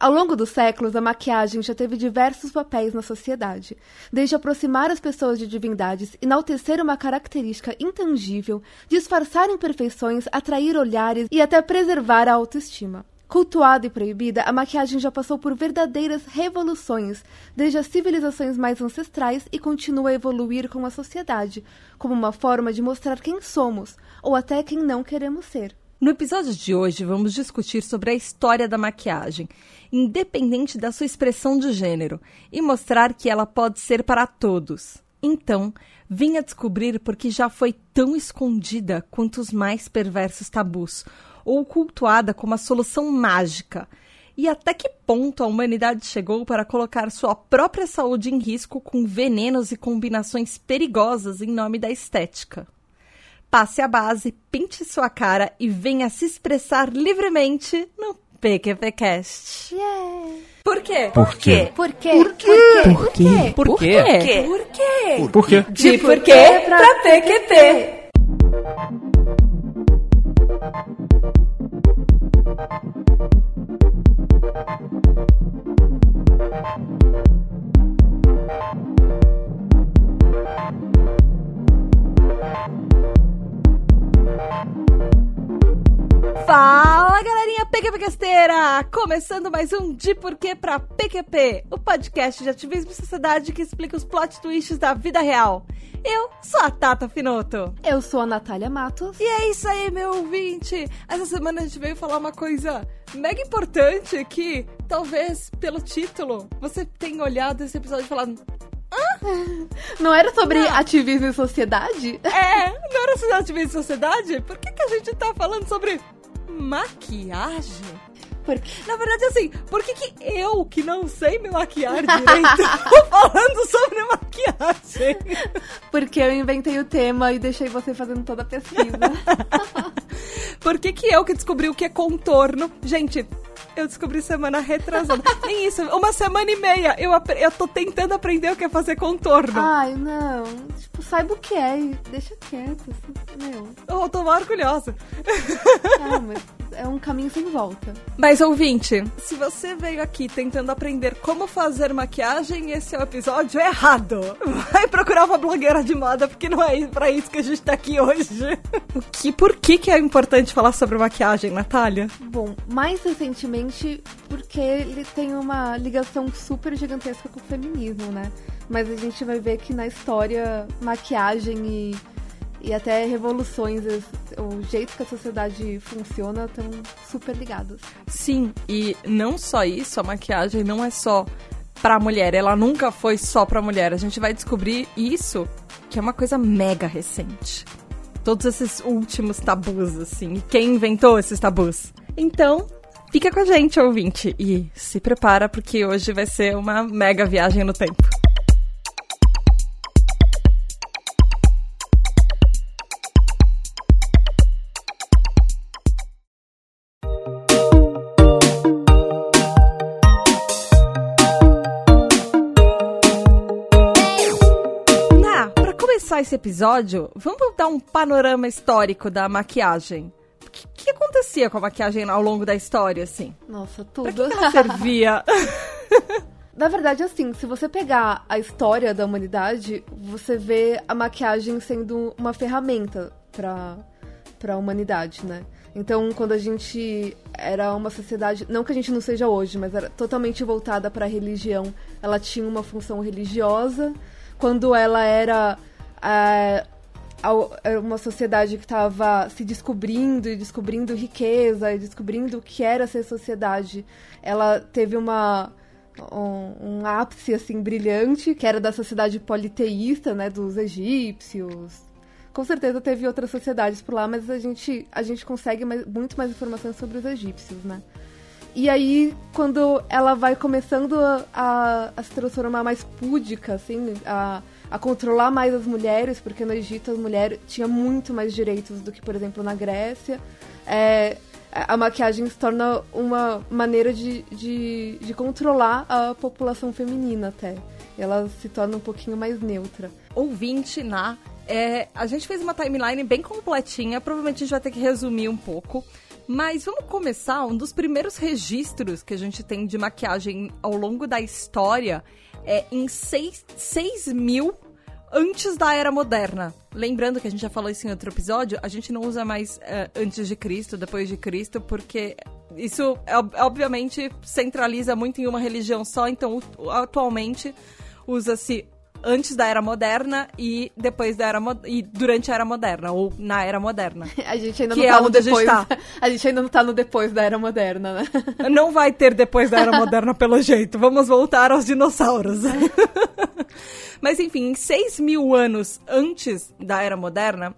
Ao longo dos séculos, a maquiagem já teve diversos papéis na sociedade, desde aproximar as pessoas de divindades, enaltecer uma característica intangível, disfarçar imperfeições, atrair olhares e até preservar a autoestima. Cultuada e proibida, a maquiagem já passou por verdadeiras revoluções, desde as civilizações mais ancestrais e continua a evoluir com a sociedade, como uma forma de mostrar quem somos, ou até quem não queremos ser. No episódio de hoje, vamos discutir sobre a história da maquiagem, independente da sua expressão de gênero, e mostrar que ela pode ser para todos. Então, venha descobrir por que já foi tão escondida quanto os mais perversos tabus, ou cultuada como a solução mágica. E até que ponto a humanidade chegou para colocar sua própria saúde em risco com venenos e combinações perigosas em nome da estética? Passe a base, pinte sua cara e venha se expressar livremente no PQPcast. Yeah. Por quê? Por quê? Por quê? Por quê? Por quê? Por quê? Por quê? Por quê? De porquê pra PQP. Fala galerinha PQPcasteira! Começando mais um De Porquê pra PQP, o podcast de ativismo e sociedade que explica os plot twists da vida real. Eu sou a Tata Finoto. Eu sou a Natália Matos. E é isso aí, meu ouvinte! Essa semana a gente veio falar uma coisa mega importante que, talvez pelo título, você tenha olhado esse episódio e falado: Não era sobre ativismo e sociedade? É, não era sobre ativismo e sociedade? Por que, que a gente tá falando sobre maquiagem? Porque Na verdade, assim, por que, que eu, que não sei me maquiar direito, tô falando sobre maquiagem? Porque eu inventei o tema e deixei você fazendo toda a pesquisa. Por que, que eu que descobri o que é contorno? Gente, eu descobri semana retrasada. Nem isso, uma semana e meia eu, eu tô tentando aprender o que é fazer contorno. Ai, não. Tipo, saiba o que é e deixa quieto. assim, Meu, Eu tô orgulhosa. calma. É um caminho sem volta. Mas ouvinte, se você veio aqui tentando aprender como fazer maquiagem, esse é o episódio errado. Vai procurar uma blogueira de moda, porque não é pra isso que a gente tá aqui hoje. O que, por que, que é importante falar sobre maquiagem, Natália? Bom, mais recentemente, porque ele tem uma ligação super gigantesca com o feminismo, né? Mas a gente vai ver que na história, maquiagem e, e até revoluções, es- o jeito que a sociedade funciona, estão super ligados. Sim, e não só isso, a maquiagem não é só pra mulher, ela nunca foi só pra mulher. A gente vai descobrir isso, que é uma coisa mega recente. Todos esses últimos tabus, assim, quem inventou esses tabus. Então, fica com a gente, ouvinte, e se prepara porque hoje vai ser uma mega viagem no tempo. Começar esse episódio, vamos dar um panorama histórico da maquiagem. O que, que acontecia com a maquiagem ao longo da história, assim? Nossa, Pra tudo. que ela servia? Na verdade, assim, se você pegar a história da humanidade, você vê a maquiagem sendo uma ferramenta para para a humanidade, né? Então, quando a gente era uma sociedade, não que a gente não seja hoje, mas era totalmente voltada para a religião, ela tinha uma função religiosa. Quando ela era ao- era uma sociedade que estava se descobrindo e descobrindo riqueza e descobrindo o que era ser sociedade, ela teve uma um, um ápice assim brilhante que era da sociedade politeísta, né, dos egípcios. Com certeza teve outras sociedades por lá, mas a gente a gente consegue mais- muito mais informações sobre os egípcios, né? E aí, quando ela vai começando a, a- a se transformar mais púdica, assim, a, a controlar mais as mulheres, porque no Egito as mulheres tinham muito mais direitos do que, por exemplo, na Grécia, é, a maquiagem se torna uma maneira de, de, de controlar a população feminina até. Ela se torna um pouquinho mais neutra. Ouvinte, na. É, a gente fez uma timeline bem completinha, provavelmente a gente vai ter que resumir um pouco. Mas vamos começar. Um dos primeiros registros que a gente tem de maquiagem ao longo da história é em 6, 6 mil antes da era moderna. Lembrando que a gente já falou isso em outro episódio, a gente não usa mais é, antes de Cristo, depois de Cristo, porque isso obviamente centraliza muito em uma religião só, então atualmente usa-se antes da era moderna e depois da era e durante a era moderna ou na era moderna. A gente ainda não tá é no depois. A gente, tá. a gente ainda não tá no depois da era moderna, né? Não vai ter depois da era moderna pelo jeito. Vamos voltar aos dinossauros. Mas enfim, em 6 mil anos antes da era moderna,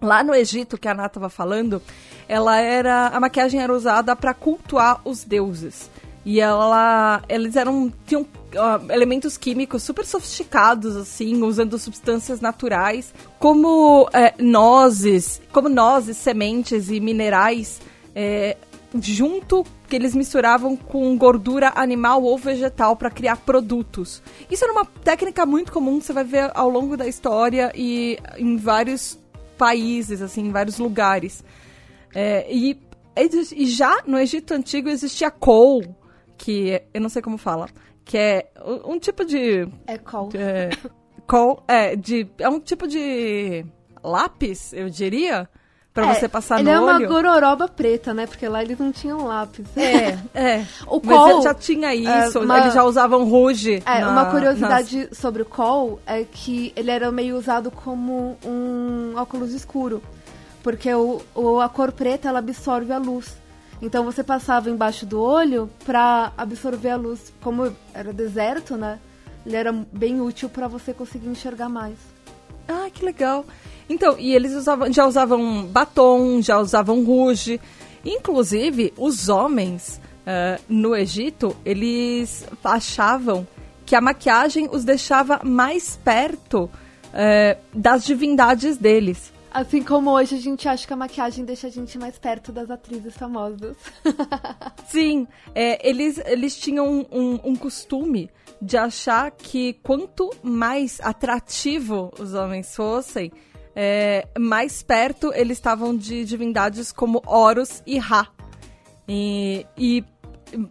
lá no Egito que a Ana estava falando, ela era a maquiagem era usada para cultuar os deuses. E ela, eles eram tinham uh, elementos químicos super sofisticados assim, usando substâncias naturais, como é, nozes, como nozes, sementes e minerais, é, junto que eles misturavam com gordura animal ou vegetal para criar produtos. Isso era uma técnica muito comum, você vai ver ao longo da história e em vários países, assim, em vários lugares. É, e, e já no Egito Antigo existia kohl, que eu não sei como fala, que é um tipo de... É kohl. É, kohl, é, de, é um tipo de lápis, eu diria, para é, você passar no olho. Ele é uma gororoba preta, né? Porque lá eles não tinham lápis. É, é. o Mas já tinha isso, é, uma, eles já usavam rouge. É, na, uma curiosidade nas... sobre o col é que ele era meio usado como um óculos escuro. Porque o, o, a cor preta, ela absorve a luz. Então você passava embaixo do olho para absorver a luz. Como era deserto, né? Ele era bem útil para você conseguir enxergar mais. Ah, que legal. Então, e eles usavam, já usavam batom, já usavam rouge. Inclusive, os homens uh, no Egito, eles achavam que a maquiagem os deixava mais perto uh, das divindades deles. Assim como hoje a gente acha que a maquiagem deixa a gente mais perto das atrizes famosas. Sim, é, eles, eles tinham um, um, costume de achar que quanto mais atrativo os homens fossem, é, mais perto eles estavam de divindades como Horus e Ra. E, e,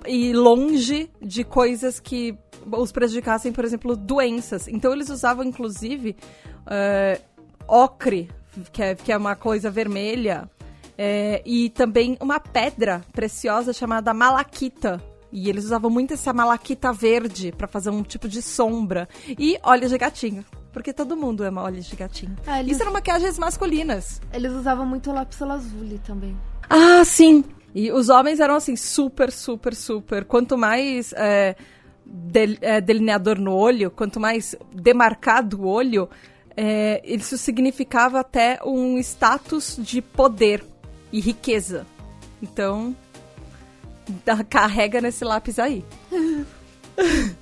e longe de coisas que os prejudicassem, por exemplo, doenças. Então eles usavam, inclusive, uh, ocre, que é, que é uma coisa vermelha, é, e também uma pedra preciosa chamada malaquita. E eles usavam muito essa malaquita verde para fazer um tipo de sombra. E olhos de gatinho. Porque todo mundo ama olhos de gatinho. Ah, eles... Isso eram maquiagens masculinas. Eles usavam muito lápis lazuli também. Ah, sim! E os homens eram assim, super, super, super. Quanto mais é, del, é, delineador no olho, quanto mais demarcado o olho, é, isso significava até um status de poder e riqueza. Então, carrega nesse lápis aí.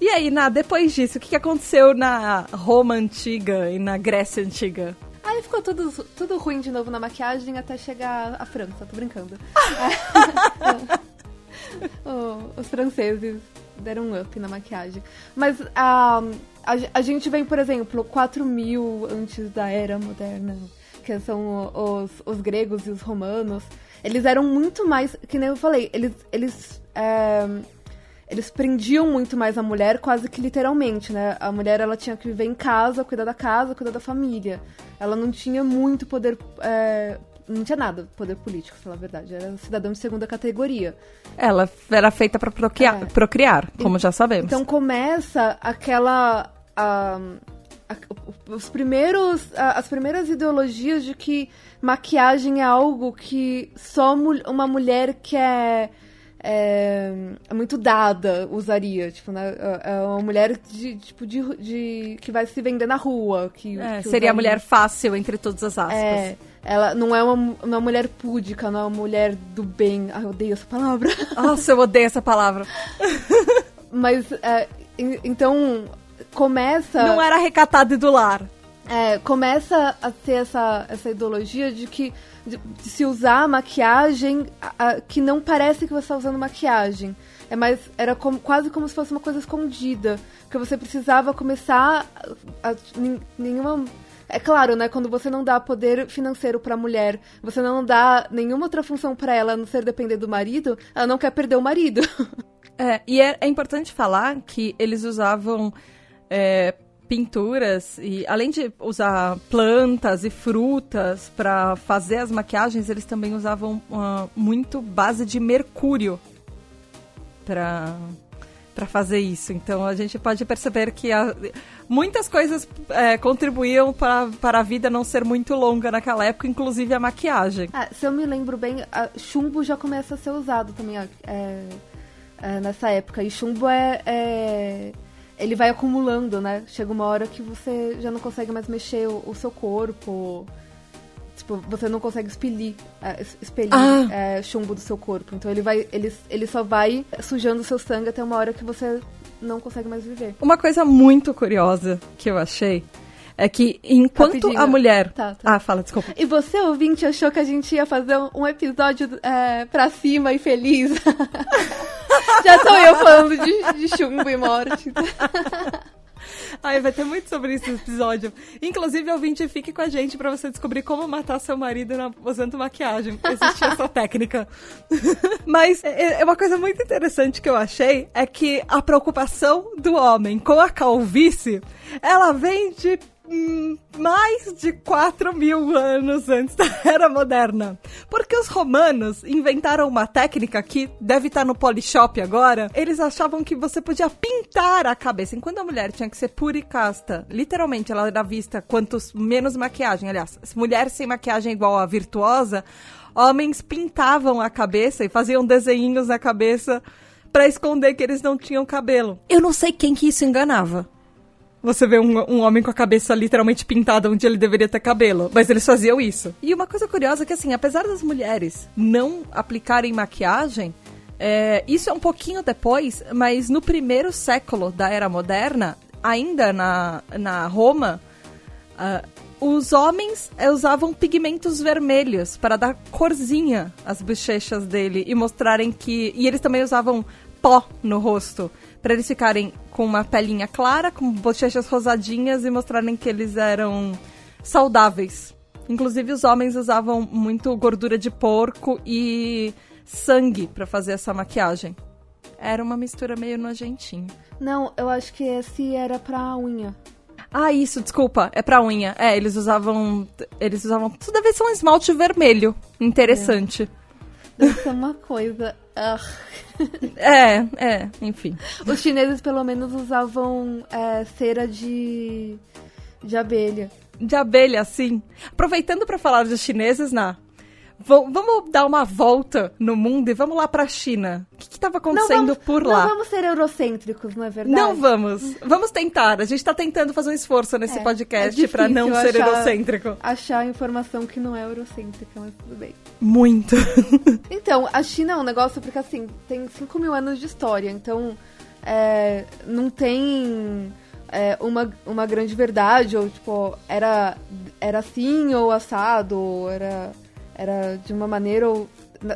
E aí, na depois disso, o que aconteceu na Roma antiga e na Grécia antiga? Aí ficou tudo, tudo ruim de novo na maquiagem até chegar à França, tô brincando. oh, os franceses deram um up na maquiagem. Mas um, a, a gente vem, por exemplo, 4 mil antes da era moderna, que são os, os gregos e os romanos. Eles eram muito mais, que nem eu falei, eles, eles é, eles prendiam muito mais a mulher, quase que literalmente, né? A mulher ela tinha que viver em casa, cuidar da casa, cuidar da família. Ela não tinha muito poder. É, não tinha nada poder político, falar a verdade. Era cidadão de segunda categoria. Ela era feita para procriar, é. procriar, como já sabemos. Então começa aquela. A, a, os primeiros, a, as primeiras ideologias de que maquiagem é algo que só uma mulher que é é, é, muito dada usaria, tipo, né? É, é uma mulher de, tipo, de, de que vai se vender na rua. Que, é, que seria a mulher fácil, entre todas as aspas. É, ela não é uma, uma mulher púdica, não é uma mulher do bem. Ai, eu odeio essa palavra. Nossa, eu odeio essa palavra. Mas, é, então, começa... Não era recatada e do lar. É, começa a ter essa, essa ideologia de que de, de se usar maquiagem a, a, que não parece que você está usando maquiagem. É mais, era como, quase como se fosse uma coisa escondida. Que você precisava começar a, a nenhuma. É claro, né? Quando você não dá poder financeiro pra mulher, você não dá nenhuma outra função para ela a não ser depender do marido, ela não quer perder o marido. É, e é, é importante falar que eles usavam é, pinturas e além de usar plantas e frutas para fazer as maquiagens, eles também usavam uh, muito base de mercúrio para para fazer isso. Então a gente pode perceber que a, muitas coisas é, contribuíam para, para a vida não ser muito longa naquela época, inclusive a maquiagem. Ah, se eu me lembro bem, chumbo já começa a ser usado também é, é, nessa época. E chumbo é, é, ele vai acumulando, né? Chega uma hora que você já não consegue mais mexer o, o seu corpo. Tipo, você não consegue expelir, é, expelir ah. é, chumbo do seu corpo. Então ele vai. Ele, ele só vai sujando o seu sangue até uma hora que você não consegue mais viver. Uma coisa muito curiosa que eu achei é que enquanto Rapidinho. a mulher. Tá, tá. Ah, fala, desculpa. E você, ouvinte, achou que a gente ia fazer um episódio é, pra cima e feliz? Já tô eu falando de, de chumbo e morte. Ai, vai ter muito sobre isso no episódio. Inclusive, ouvinte, fique com a gente para você descobrir como matar seu marido na, usando maquiagem. Existe essa técnica. Mas é, é uma coisa muito interessante que eu achei é que a preocupação do homem com a calvície, ela vem de mais de 4 mil anos antes da Era Moderna. Porque os romanos inventaram uma técnica que deve estar no Polishop agora. Eles achavam que você podia pintar a cabeça. Enquanto a mulher tinha que ser pura e casta, literalmente ela era vista quantos menos maquiagem. Aliás, mulher sem maquiagem igual a virtuosa, homens pintavam a cabeça e faziam desenhinhos na cabeça para esconder que eles não tinham cabelo. Eu não sei quem que isso enganava você vê um, um, homem com a cabeça literalmente pintada onde ele deveria ter cabelo. Mas eles faziam isso. E uma coisa curiosa é que, assim, apesar das mulheres não aplicarem maquiagem, é, isso é um pouquinho depois, mas no primeiro século da Era Moderna, ainda na, na Roma, uh, os homens é, usavam pigmentos vermelhos para dar corzinha às bochechas dele e mostrarem que. E eles também usavam pó no rosto para eles ficarem com uma pelinha clara, com bochechas rosadinhas e mostrarem que eles eram saudáveis. Inclusive os homens usavam muito gordura de porco e sangue para fazer essa maquiagem. Era uma mistura meio nojentinha. Não, eu acho que esse era pra unha. Ah, isso, desculpa, é pra unha. É, eles usavam. Eles usavam. Isso deve ser um esmalte vermelho. Interessante. É. Deve ser uma coisa. é, é, enfim. Os chineses pelo menos usavam é, cera de, de abelha. De abelha, sim. Aproveitando para falar dos chineses, na vamos dar uma volta no mundo e vamos lá pra China. O que estava acontecendo vamos, por lá? Não vamos ser eurocêntricos, não é verdade? Não vamos. Vamos tentar. A gente tá tentando fazer um esforço nesse é, podcast é para não ser achar, eurocêntrico. Achar informação que não é eurocêntrica, mas tudo bem. Muito. então, a China é um negócio porque, assim, tem 5 mil anos de história, então é, não tem... É, uma, uma grande verdade, ou tipo, era, era assim ou assado, ou era era de uma maneira ou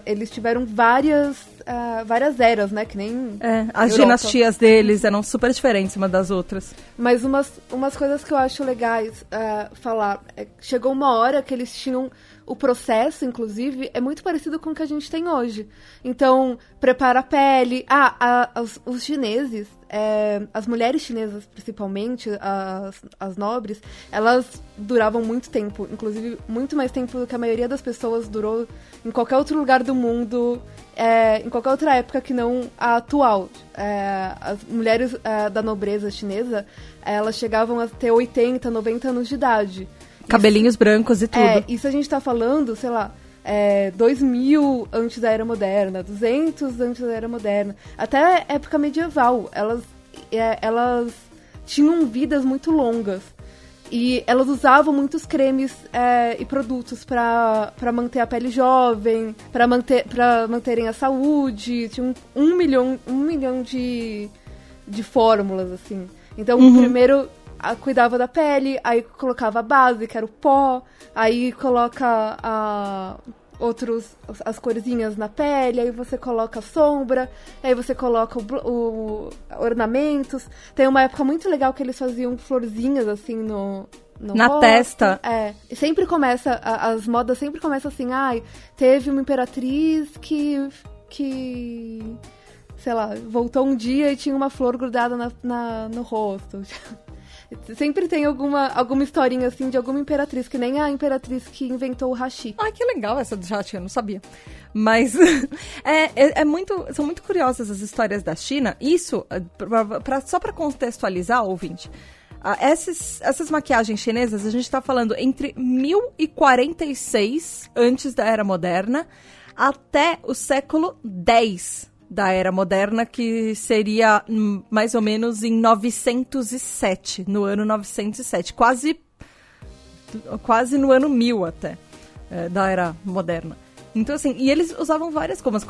eles tiveram várias uh, várias eras, né? Que nem. É, as Europa. dinastias deles eram super diferentes uma das outras. Mas umas, umas coisas que eu acho legais uh, falar. É, chegou uma hora que eles tinham o processo, inclusive, é muito parecido com o que a gente tem hoje. Então, prepara a pele. Ah, a, os, os, chineses, é, as mulheres chinesas principalmente, as, as nobres, elas duravam muito tempo. Inclusive, muito mais tempo do que a maioria das pessoas durou em qualquer outro lugar do mundo. É, em qualquer outra época que não a atual. É, as mulheres é, da nobreza chinesa, elas chegavam a ter 80, 90 anos de idade. Cabelinhos isso, brancos e tudo. É, isso a gente tá falando, sei lá, é, 2000 antes da Era Moderna, 200 antes da Era Moderna, até época medieval. Elas, é, elas tinham vidas muito longas. E elas usavam muitos cremes é, e produtos para manter a pele jovem, para manter, pra manterem a saúde. Tinham um milhão, um milhão de, de fórmulas, assim. Então, uhum. primeiro cuidava da pele, aí colocava a base, que era o pó, aí coloca a, outros as corzinhas na pele, aí você coloca sombra, aí você coloca o, o, ornamentos. Tem uma época muito legal que eles faziam florzinhas assim no no na rosto. testa. É. Sempre começa, as modas sempre começam assim, ai, teve uma imperatriz que. que. sei lá, voltou um dia e tinha uma flor grudada na, na no rosto. Sempre tem alguma, alguma historinha assim de alguma imperatriz, que nem a imperatriz que inventou o hashi. Ah, que legal essa do hashi, eu não sabia. Mas é, é, é, muito, são muito curiosas as histórias da China. Isso, pra, pra, só para contextualizar, ouvinte, essas, essas maquiagens chinesas, a gente está falando entre 1046 antes da Era Moderna até o século 10 da Era Moderna, que seria hum, mais ou menos em 907, no ano 907, quase, quase no ano 1000 até, é, da Era Moderna. Então, assim, e eles usavam várias coisas.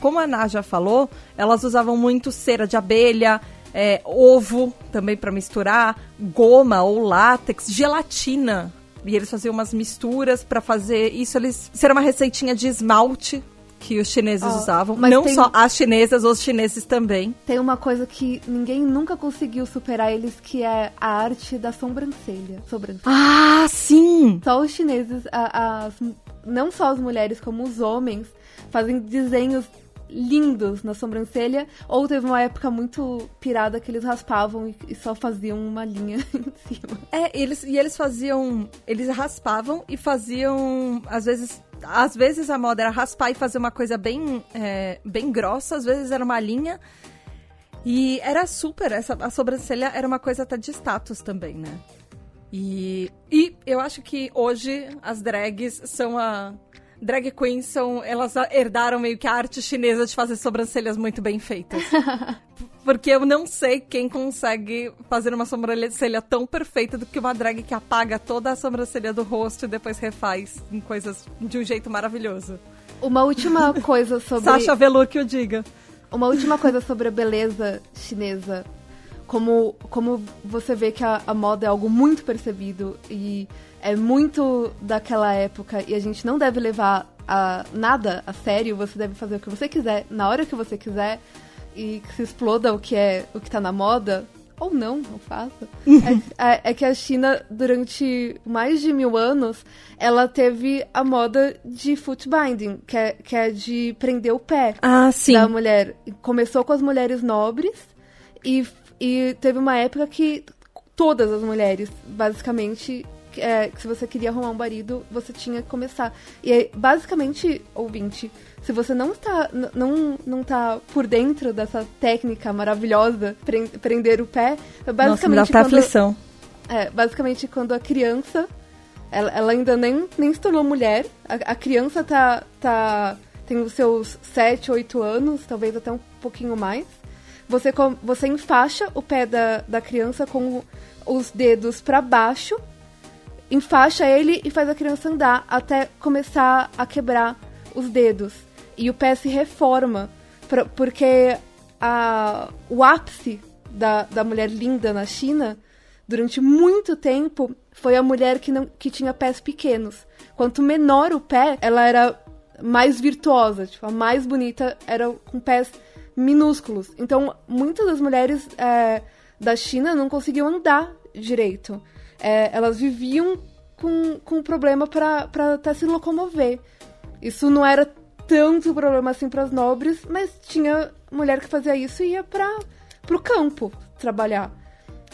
Como a Ná já falou, elas usavam muito cera de abelha, é, ovo também para misturar, goma ou látex, gelatina. E eles faziam umas misturas para fazer isso. Eles, isso era uma receitinha de esmalte que os chineses oh, usavam. Não tem... só as chinesas, os chineses também. Tem uma coisa que ninguém nunca conseguiu superar eles, que é a arte da sobrancelha. sobrancelha. Ah, sim! Só os chineses, as, não só as mulheres, como os homens, fazem desenhos lindos na sobrancelha, ou teve uma época muito pirada que eles raspavam e, e só faziam uma linha em cima. É, eles, e eles faziam. Eles raspavam e faziam, às vezes. Às vezes a moda era raspar e fazer uma coisa bem, é, bem grossa, às vezes era uma linha. E era super, essa, a sobrancelha era uma coisa até de status também, né? E, e eu acho que hoje as drags são a, drag queens são. Elas herdaram meio que a arte chinesa de fazer sobrancelhas muito bem feitas. Porque eu não sei quem consegue fazer uma sobrancelha tão perfeita do que uma drag que apaga toda a sobrancelha do rosto e depois refaz em coisas de um jeito maravilhoso. Uma última coisa sobre. Sasha Velour que o diga. Uma última coisa sobre a beleza chinesa. Como, como você vê que a, a moda é algo muito percebido e é muito daquela época e a gente não deve levar a, nada a sério, você deve fazer o que você quiser, na hora que você quiser, e que se exploda o que é o que tá na moda, ou não, não faça. é, é, é, que a China, durante mais de mil anos, ela teve a moda de foot binding, que é, que é de prender o pé ah, da mulher. Começou com as mulheres nobres e, e teve uma época que todas as mulheres, basicamente, é, se você queria arrumar um marido, você tinha que começar. E aí, basicamente, ouvinte, se você não está, não, não tá por dentro dessa técnica maravilhosa, prender o pé, basicamente. Nossa, me dá quando, aflição. É, basicamente, quando a criança. Ela, ela ainda nem, nem se tornou mulher. A, a criança tá, tá. tem os seus 7, 8 anos, talvez até um pouquinho mais. Você, você enfaixa o pé da, da criança com os dedos para baixo enfaixa ele e faz a criança andar até começar a quebrar os dedos. E o pé se reforma, pra, porque a, o ápice da, da mulher linda na China, durante muito tempo, foi a mulher que, não, que tinha pés pequenos. Quanto menor o pé, ela era mais virtuosa, tipo, a mais bonita era com pés minúsculos. Então, muitas das mulheres é, da China não conseguiam andar direito é, elas viviam com, com problema para até se locomover. Isso não era tanto problema assim para as nobres, mas tinha mulher que fazia isso e ia para o campo trabalhar.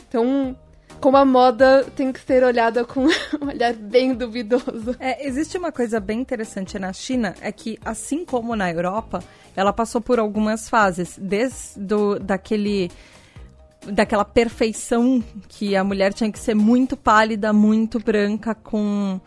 Então, como a moda tem que ser olhada com um olhar bem duvidoso. É, existe uma coisa bem interessante na China, é que assim como na Europa, ela passou por algumas fases, desde do, daquele daquela perfeição que a mulher tinha que ser muito pálida, muito branca, com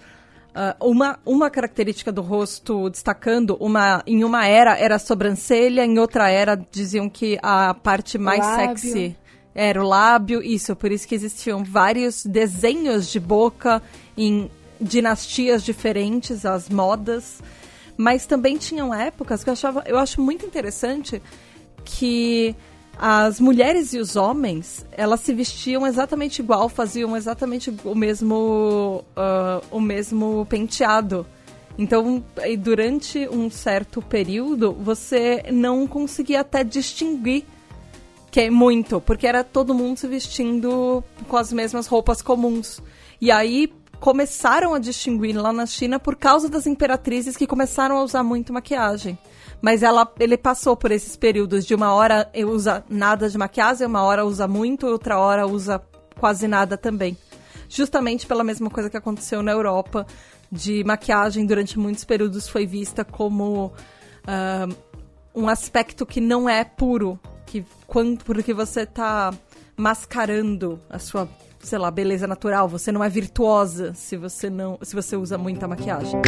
uh, uma, uma característica do rosto destacando. Uma, em uma era era a sobrancelha, em outra era diziam que a parte mais lábio. sexy era o lábio. Isso, por isso que existiam vários desenhos de boca em dinastias diferentes, as modas. Mas também tinham épocas que eu achava, eu acho muito interessante que as mulheres e os homens, elas se vestiam exatamente igual, faziam exatamente o mesmo, uh, o mesmo penteado. Então, durante um certo período, você não conseguia até distinguir que é muito, porque era todo mundo se vestindo com as mesmas roupas comuns. E aí começaram a distinguir lá na China por causa das imperatrizes que começaram a usar muito maquiagem. Mas ela, ele passou por esses períodos de uma hora usa nada de maquiagem, uma hora usa muito, outra hora usa quase nada também. Justamente pela mesma coisa que aconteceu na Europa, de maquiagem durante muitos períodos foi vista como uh, um aspecto que não é puro, que quando porque você está mascarando a sua sei lá, beleza natural, você não é virtuosa se você não, se você usa muita maquiagem.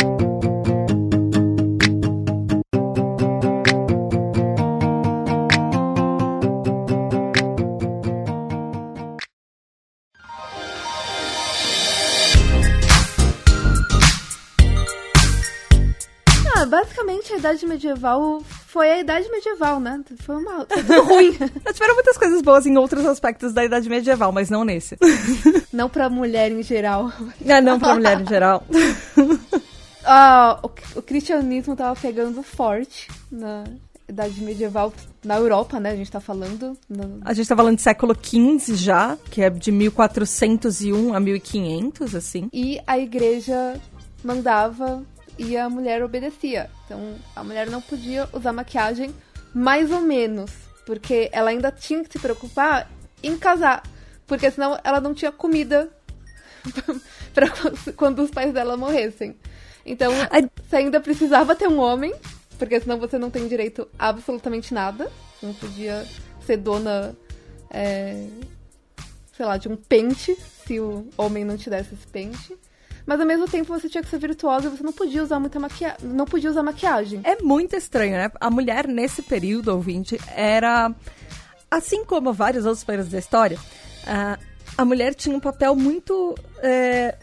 Basicamente a idade medieval foi a idade medieval, né? Foi uma tudo ruim. Tiveram muitas coisas boas em outros aspectos da idade medieval, mas não nesse. Não pra mulher em geral. É, não pra mulher em geral. Ah, o, o cristianismo tava pegando forte na idade medieval na Europa, né? A gente tá falando. No... A gente tá falando de século XV já, que é de 1401 a 1500, assim. E a igreja mandava e a mulher obedecia. Então a mulher não podia usar maquiagem, mais ou menos, porque ela ainda tinha que se preocupar em casar, porque senão ela não tinha comida para quando os pais dela morressem. Então você ainda precisava ter um homem, porque senão você não tem direito a absolutamente nada. Você não podia ser dona, é, sei lá, de um pente se o homem não te desse esse pente. Mas ao mesmo tempo você tinha que ser virtuosa e você não podia usar muita maquiagem. Não podia usar maquiagem. É muito estranho, né? A mulher nesse período, ouvinte, era. Assim como vários outros períodos da história, a mulher tinha um papel muito. É,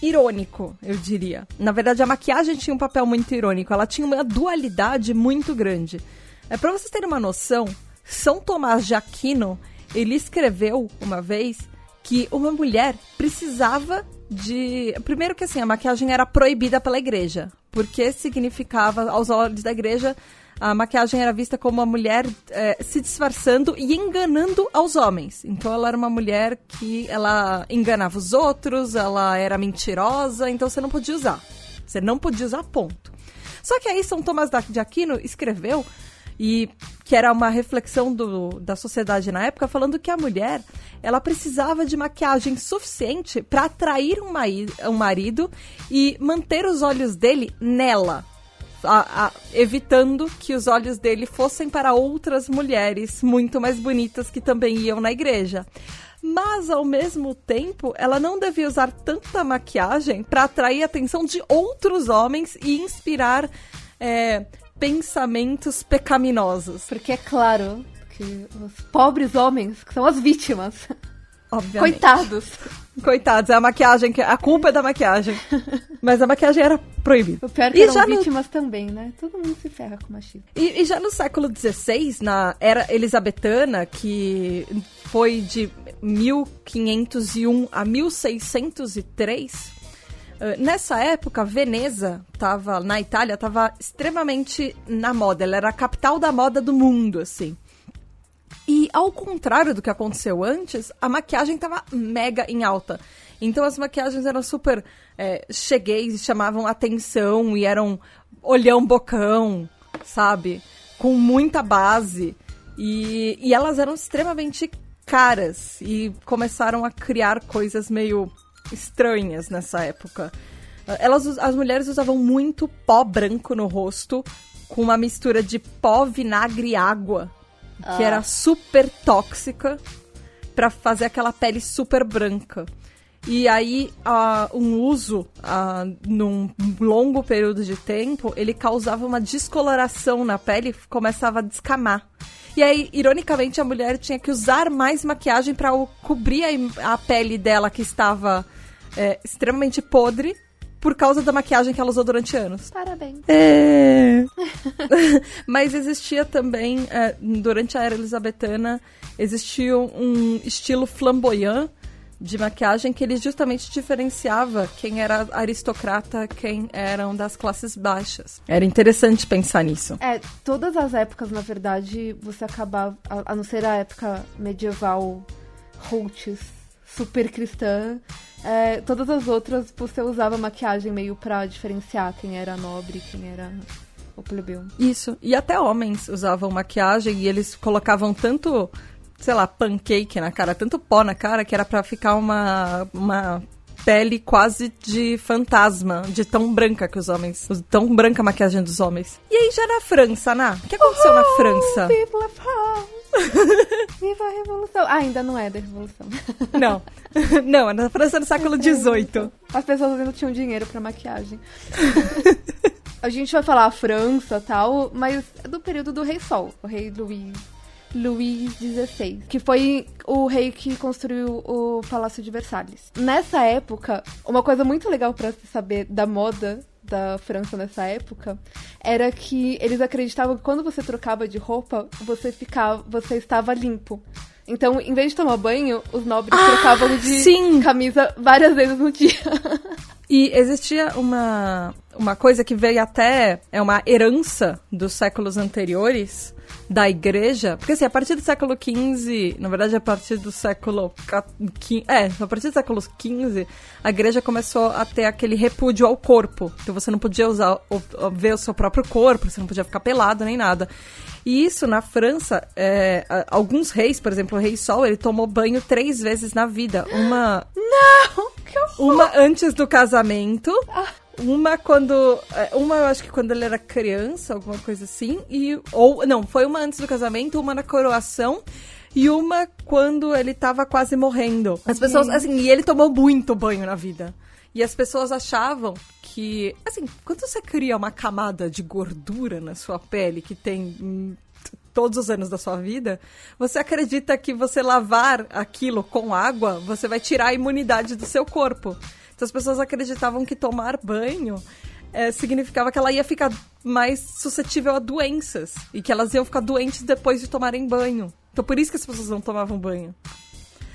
irônico, eu diria. Na verdade, a maquiagem tinha um papel muito irônico. Ela tinha uma dualidade muito grande. É para vocês terem uma noção, São Tomás de Aquino, ele escreveu uma vez que uma mulher precisava de. Primeiro que assim, a maquiagem era proibida pela igreja. Porque significava, aos olhos da igreja, a maquiagem era vista como uma mulher é, se disfarçando e enganando aos homens. Então ela era uma mulher que ela enganava os outros, ela era mentirosa, então você não podia usar. Você não podia usar ponto. Só que aí São Tomás de Aquino escreveu e que era uma reflexão do, da sociedade na época, falando que a mulher ela precisava de maquiagem suficiente para atrair um, um marido e manter os olhos dele nela. A, a, evitando que os olhos dele fossem para outras mulheres muito mais bonitas que também iam na igreja. Mas ao mesmo tempo, ela não devia usar tanta maquiagem para atrair a atenção de outros homens e inspirar é, pensamentos pecaminosos. Porque é claro que os pobres homens que são as vítimas. Obviamente. Coitados. Coitados, é a maquiagem, que a culpa é da maquiagem. Mas a maquiagem era proibida. O pior é que e eram vítimas no... também, né? Todo mundo se ferra com machismo. E, e já no século XVI, na era elisabetana, que foi de 1501 a 1603, ah, nessa época, Veneza tava na Itália, estava extremamente na moda. Ela era a capital da moda do mundo, assim. E ao contrário do que aconteceu antes, a maquiagem estava mega em alta. Então as maquiagens eram super é, cheguei e chamavam atenção e eram olhão bocão, sabe? Com muita base. E, e elas eram extremamente caras e começaram a criar coisas meio estranhas nessa época. Elas, as mulheres usavam muito pó branco no rosto, com uma mistura de pó, vinagre e água, que ah. era super tóxica, para fazer aquela pele super branca. E aí, uh, um uso uh, num longo período de tempo, ele causava uma descoloração na pele, começava a descamar. E aí, ironicamente, a mulher tinha que usar mais maquiagem para cobrir a, a, pele dela que estava é, extremamente podre por causa da maquiagem que ela usou durante anos. Parabéns. É. Mas existia também, é, durante a era elisabetana, existia um estilo flamboyant de maquiagem que ele justamente diferenciava quem era aristocrata, quem eram das classes baixas. Era interessante pensar nisso. É, todas as épocas, na verdade, você acabava, a, a não ser a época medieval, roots, super cristã, é, todas as outras você usava maquiagem meio pra diferenciar quem era nobre, quem era o plebeu. Isso. E até homens usavam maquiagem e eles colocavam tanto sei lá, pancake na cara, tanto pó na cara que era para ficar uma, uma pele quase de fantasma, de tão branca que os homens. Tão branca a maquiagem dos homens. E aí já na França, Ná? O que aconteceu na França? France! Viva a Revolução! Ah, ainda não é da Revolução. Não. Não, é na França no século XVIII. As pessoas ainda tinham dinheiro pra maquiagem. a gente vai falar a França tal, mas é do período do Rei Sol, o Rei Louis Luís XVI, que foi o rei que construiu o Palácio de Versalhes. Nessa época, uma coisa muito legal para se saber da moda da França nessa época era que eles acreditavam que quando você trocava de roupa, você ficava, você estava limpo. Então, em vez de tomar banho, os nobres ah, trocavam de sim. camisa várias vezes no dia. E existia uma, uma coisa que veio até. É uma herança dos séculos anteriores, da igreja, porque assim, a partir do século XV, na verdade a partir do século XV, é, a partir do século XV, a igreja começou a ter aquele repúdio ao corpo, então você não podia usar, ver o seu próprio corpo, você não podia ficar pelado nem nada. E isso na França, é, alguns reis, por exemplo, o rei Sol, ele tomou banho três vezes na vida. Uma. Não! Que horror. Uma antes do casamento. Ah uma quando. É, uma eu acho que quando ele era criança, alguma coisa assim. E. Ou. Não, foi uma antes do casamento, uma na coroação. E uma quando ele tava quase morrendo. As pessoas, assim, e ele tomou muito banho na vida. E as pessoas achavam que, assim, quando você cria uma camada de gordura na sua pele que tem hum, todos os anos da sua vida, você acredita que você lavar aquilo com água, você vai tirar a imunidade do seu corpo. Então as pessoas acreditavam que tomar banho é, significava que ela ia ficar mais suscetível a doenças e que elas iam ficar doentes depois de tomarem banho. Então por isso que as pessoas não tomavam banho.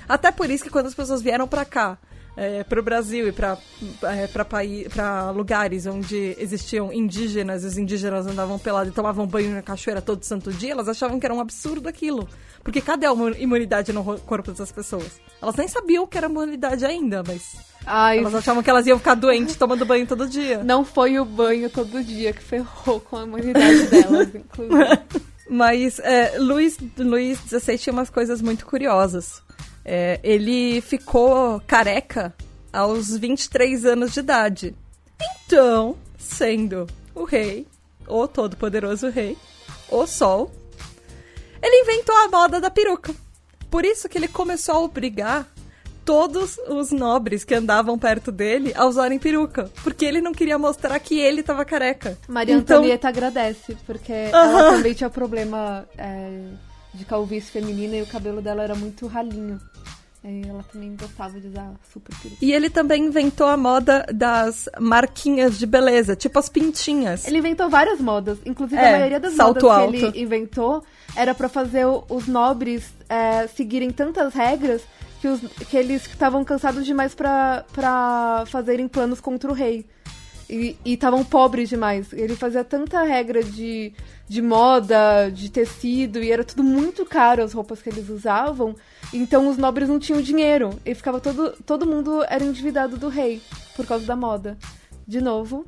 Até por isso que quando as pessoas vieram para cá, é, para o Brasil e para é, lugares onde existiam indígenas e os indígenas andavam pelados e tomavam banho na cachoeira todo santo dia, elas achavam que era um absurdo aquilo. Porque cadê a imunidade no corpo dessas pessoas? Elas nem sabiam que era imunidade ainda, mas Ai, Elas achavam que elas iam ficar doentes tomando banho todo dia. Não foi o banho todo dia que ferrou com a imunidade delas, inclusive. Mas é, Luiz, Luiz XVI tinha umas coisas muito curiosas. É, ele ficou careca aos 23 anos de idade. Então, sendo o rei, o todo-poderoso rei, o sol, ele inventou a moda da peruca. Por isso que ele começou a obrigar todos os nobres que andavam perto dele a usarem peruca. Porque ele não queria mostrar que ele tava careca. Maria então... Antonieta agradece, porque uh -huh. ela também tinha problema é, de calvície feminina e o cabelo dela era muito ralinho. E ela também gostava de usar super peruca. E ele também inventou a moda das marquinhas de beleza, tipo as pintinhas. Ele inventou várias modas. Inclusive, é, a maioria das modas alto. que ele inventou era para fazer os nobres é, seguirem tantas regras que, os, que eles estavam cansados demais para fazerem planos contra o rei. E estavam pobres demais. Ele fazia tanta regra de, de moda, de tecido, e era tudo muito caro as roupas que eles usavam. Então os nobres não tinham dinheiro. E ficava todo, todo mundo era endividado do rei por causa da moda. De novo,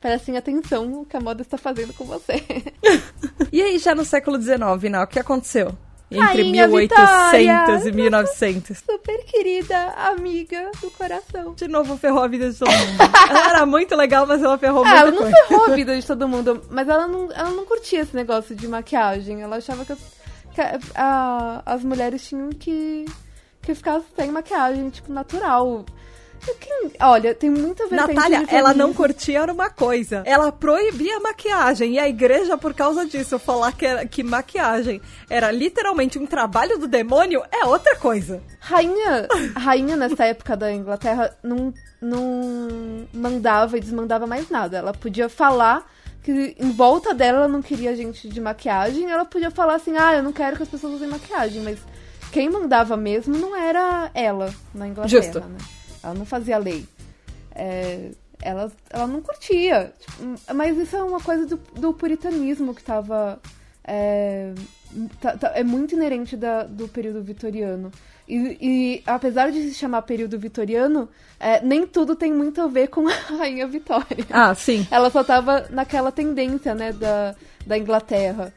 prestem atenção o que a moda está fazendo com você. e aí, já no século XIX, Não, o que aconteceu? Entre Rainha 1800 Vitória. e 1900. Super querida amiga do coração. De novo ferrou a vida de todo mundo. ela era muito legal, mas ela ferrou é, muito. Ela não coisa. ferrou a vida de todo mundo, mas ela não, ela não curtia esse negócio de maquiagem. Ela achava que, que a, as mulheres tinham que, que ficar sem maquiagem, tipo, natural. Quem, olha, tem muita vertente Natália, ela não curtia uma coisa. Ela proibia a maquiagem. E a igreja, por causa disso, falar que, era, que maquiagem era literalmente um trabalho do demônio é outra coisa. Rainha, rainha nessa época da Inglaterra não, não mandava e desmandava mais nada. Ela podia falar que em volta dela ela não queria gente de maquiagem. Ela podia falar assim, ah, eu não quero que as pessoas usem maquiagem, mas quem mandava mesmo não era ela na Inglaterra, Justo. né? Ela não fazia lei. É, ela, ela não curtia. Tipo, mas isso é uma coisa do, do puritanismo que tava. É, tá- tá- é muito inerente da- do período vitoriano. E, e, apesar de se chamar período vitoriano, é, nem tudo tem muito a ver com a Rainha Vitória. Ah, sim. Ela só tava naquela tendência, né, da, da Inglaterra.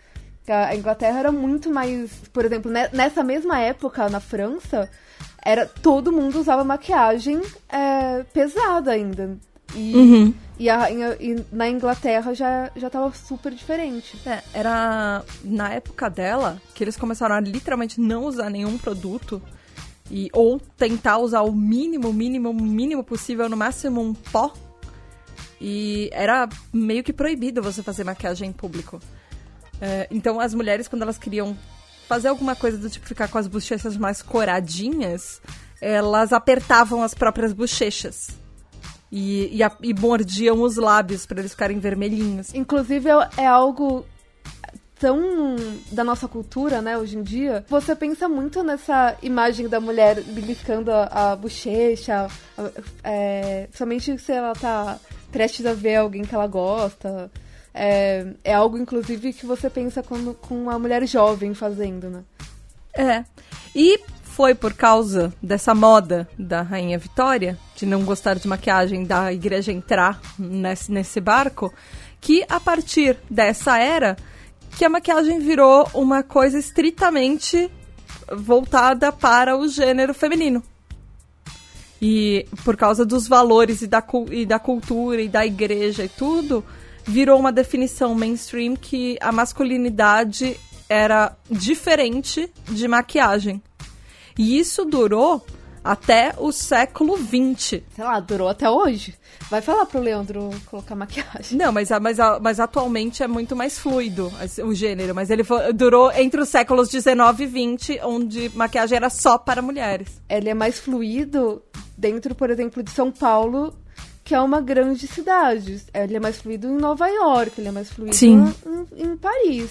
A Inglaterra era muito mais. Por exemplo, ne- nessa mesma época, na França, era todo mundo usava maquiagem é, pesada ainda. E, Uhum. e, a e na Inglaterra já, já tava super diferente. É, era na época dela que eles começaram a literalmente não usar nenhum produto e ou tentar usar o mínimo, mínimo, mínimo possível, no máximo um pó. E era meio que proibido você fazer maquiagem em público. É, então as mulheres, quando elas queriam fazer alguma coisa do tipo ficar com as bochechas mais coradinhas, elas apertavam as próprias bochechas. E, e, a- e mordiam os lábios para eles ficarem vermelhinhos. Inclusive, é, é algo tão da nossa cultura, né, hoje em dia. Você pensa muito nessa imagem da mulher beliscando a, a bochecha, é, somente se ela tá prestes a ver alguém que ela gosta. É, é algo, inclusive, que você pensa quando, com uma mulher jovem fazendo, né? É. E foi por causa dessa moda da Rainha Vitória, de não gostar de maquiagem, da igreja entrar nesse, nesse barco, que a partir dessa era, que a maquiagem virou uma coisa estritamente voltada para o gênero feminino. E por causa dos valores e da, e da cultura e da igreja e tudo, virou uma definição mainstream que a masculinidade era diferente de maquiagem. E isso durou até o século XX. Sei lá, durou até hoje. Vai falar pro Leandro colocar maquiagem. Não, mas, mas, mas atualmente é muito mais fluido o gênero. Mas ele durou entre os séculos 19 e 20, onde maquiagem era só para mulheres. ele é mais fluido dentro, por exemplo, de São Paulo, que é uma grande cidade. Ele é mais fluido em Nova York, ele é mais fluido. Em, em Paris.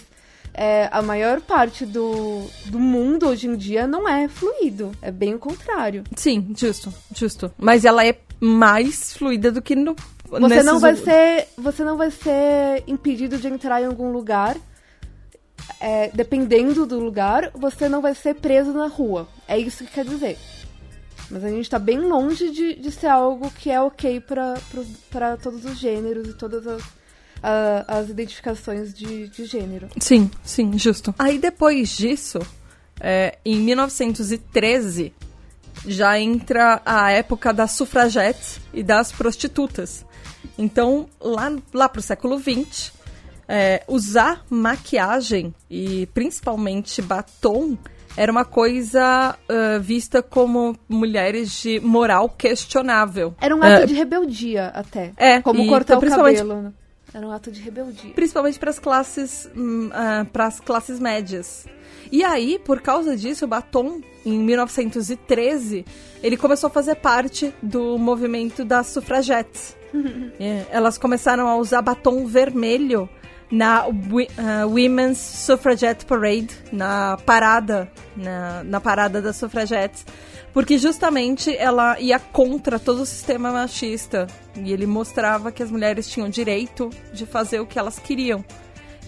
É, a maior parte do, do mundo hoje em dia não é fluido. É bem o contrário. Sim, justo, justo. Mas ela é mais fluida do que no. Você nesses não vai ser. Você não vai ser impedido de entrar em algum lugar. é, dependendo do lugar, você não vai ser preso na rua. É isso que quer dizer. Mas a gente tá bem longe de, de ser algo que é ok pra todos os gêneros e todas as, a- as identificações de, de gênero. Sim, sim, justo. Aí depois disso, é, em 1913, já entra a época das sufragettes e das prostitutas. Então, lá, lá pro século XX, é, usar maquiagem e principalmente batom era uma coisa ah, vista como mulheres de moral questionável. Era um ato de rebeldia até. é, Como e cortar o principalmente- cabelo. né? Era um ato de rebeldia. principalmente para as classes para as classes médias. E aí, por causa disso, o batom em 1913 ele começou a fazer parte do movimento das sufragettes. É, elas começaram a usar batom vermelho na ah, Women's Suffragette Parade, na parada, na, na parada das sufragettes, porque justamente ela ia contra todo o sistema machista e ele mostrava que as mulheres tinham direito de fazer o que elas queriam.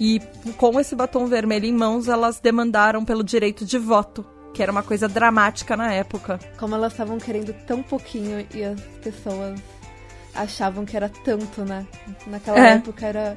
E com esse batom vermelho em mãos, elas demandaram pelo direito de voto, que era uma coisa dramática na época. Como elas estavam querendo tão pouquinho e as pessoas achavam que era tanto, né? Naquela É. época era